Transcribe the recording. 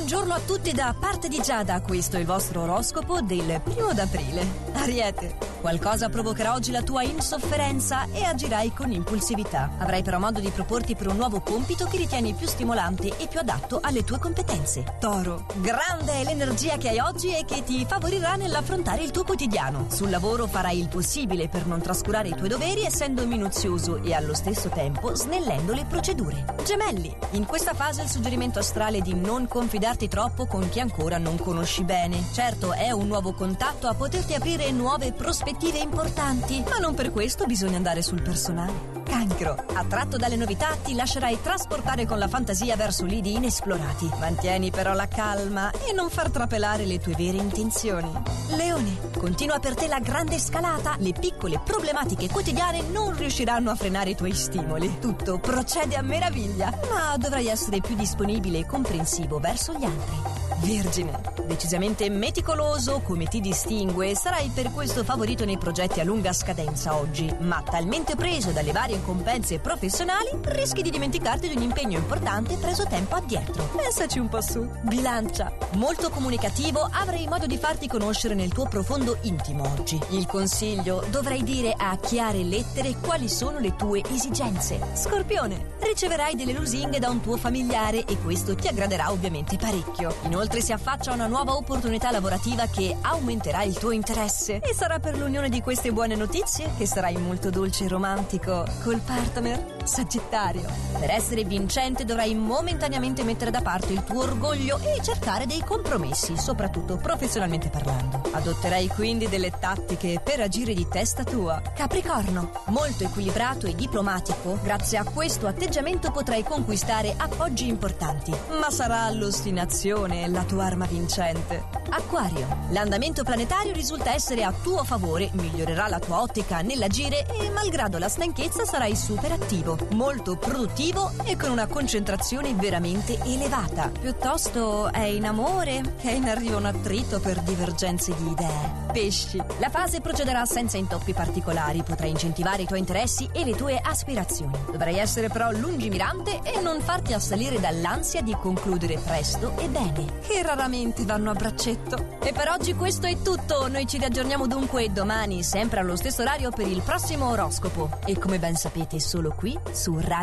Buongiorno a tutti da parte di Giada, questo è il vostro oroscopo del primo d'aprile. Ariete, qualcosa provocherà oggi la tua insofferenza e agirai con impulsività. Avrai però modo di proporti per un nuovo compito che ritieni più stimolante e più adatto alle tue competenze. Toro, grande è l'energia che hai oggi e che ti favorirà nell'affrontare il tuo quotidiano. Sul lavoro farai il possibile per non trascurare i tuoi doveri essendo minuzioso e allo stesso tempo snellendo le procedure. Gemelli, in questa fase il suggerimento astrale di non confidarti troppo con chi ancora non conosci bene. Certo, è un nuovo contatto a poterti aprire nuove prospettive importanti, ma non per questo bisogna andare sul personale. Cancro, attratto dalle novità, ti lascerai trasportare con la fantasia verso lidi inesplorati. Mantieni però la calma e non far trapelare le tue vere intenzioni. Leone, continua per te la grande scalata. Le piccole problematiche quotidiane non riusciranno a frenare i tuoi stimoli. Tutto procede a meraviglia, ma dovrai essere più disponibile e comprensivo verso gli altri. Vergine, decisamente meticoloso come ti distingue, sarai per questo favorito nei progetti a lunga scadenza oggi, ma talmente preso dalle varie incombenze professionali rischi di dimenticarti di un impegno importante preso tempo addietro. Pensaci un po' su. Bilancia, molto comunicativo, avrai modo di farti conoscere nel tuo profondo intimo oggi. Il consiglio, dovrai dire a chiare lettere quali sono le tue esigenze. Scorpione, riceverai delle lusinghe da un tuo familiare e questo ti aggraderà ovviamente parecchio. Inoltre si affaccia una nuova opportunità lavorativa che aumenterà il tuo interesse e sarà per l'unione di queste buone notizie che sarai molto dolce e romantico col partner Sagittario. Per essere vincente dovrai momentaneamente mettere da parte il tuo orgoglio e cercare dei compromessi, soprattutto professionalmente parlando. Adotterai quindi delle tattiche per agire di testa tua. Capricorno, molto equilibrato e diplomatico, grazie a questo atteggiamento potrai conquistare appoggi importanti, ma sarà l'ostinazione la tua arma vincente. Acquario, l'andamento planetario risulta essere a tuo favore, migliorerà la tua ottica nell'agire e malgrado la stanchezza sarai super attivo, molto produttivo e con una concentrazione veramente elevata. Piuttosto è in amore che è in arrivo un attrito per divergenze di idee. Pesci, la fase procederà senza intoppi particolari, potrai incentivare i tuoi interessi e le tue aspirazioni. Dovrai essere però lungimirante e non farti assalire dall'ansia di concludere presto e bene, che raramente vanno a braccetto. E per oggi questo è tutto, noi ci riaggiorniamo dunque domani, sempre allo stesso orario per il prossimo oroscopo. E come ben sapete solo qui su Radio